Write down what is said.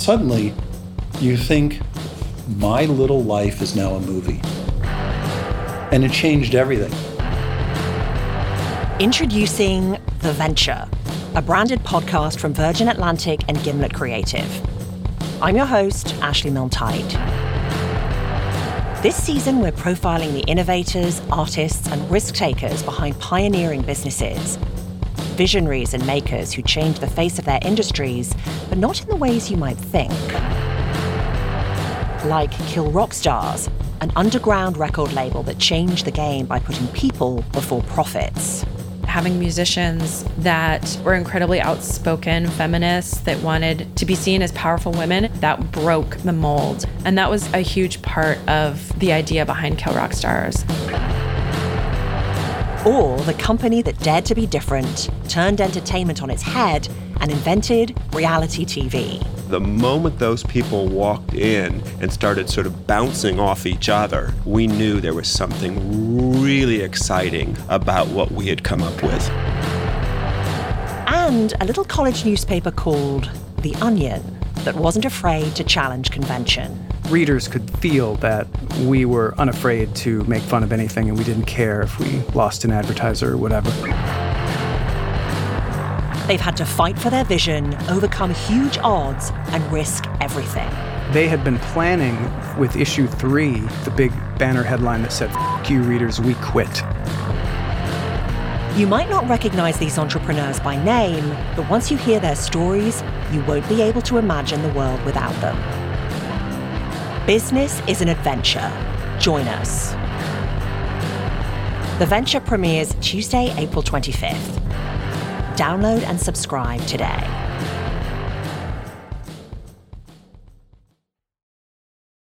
suddenly you think, my little life is now a movie. And it changed everything. Introducing The Venture, a branded podcast from Virgin Atlantic and Gimlet Creative. I'm your host, Ashley Milne-Tyte. This season, we're profiling the innovators, artists, and risk takers behind pioneering businesses. Visionaries and makers who change the face of their industries, but not in the ways you might think. Like Kill Rock Stars, an underground record label that changed the game by putting people before profits having musicians that were incredibly outspoken feminists that wanted to be seen as powerful women that broke the mold. And that was a huge part of the idea behind Kill Rock Stars. Or the company that dared to be different, turned entertainment on its head, and invented reality TV. The moment those people walked in and started sort of bouncing off each other, we knew there was something really exciting about what we had come up with. And a little college newspaper called The Onion that wasn't afraid to challenge convention readers could feel that we were unafraid to make fun of anything and we didn't care if we lost an advertiser or whatever. They've had to fight for their vision, overcome huge odds, and risk everything. They had been planning with issue three, the big banner headline that said, you readers, we quit. You might not recognize these entrepreneurs by name, but once you hear their stories, you won't be able to imagine the world without them. Business is an adventure. Join us. The Venture premieres Tuesday, April 25th. Download and subscribe today.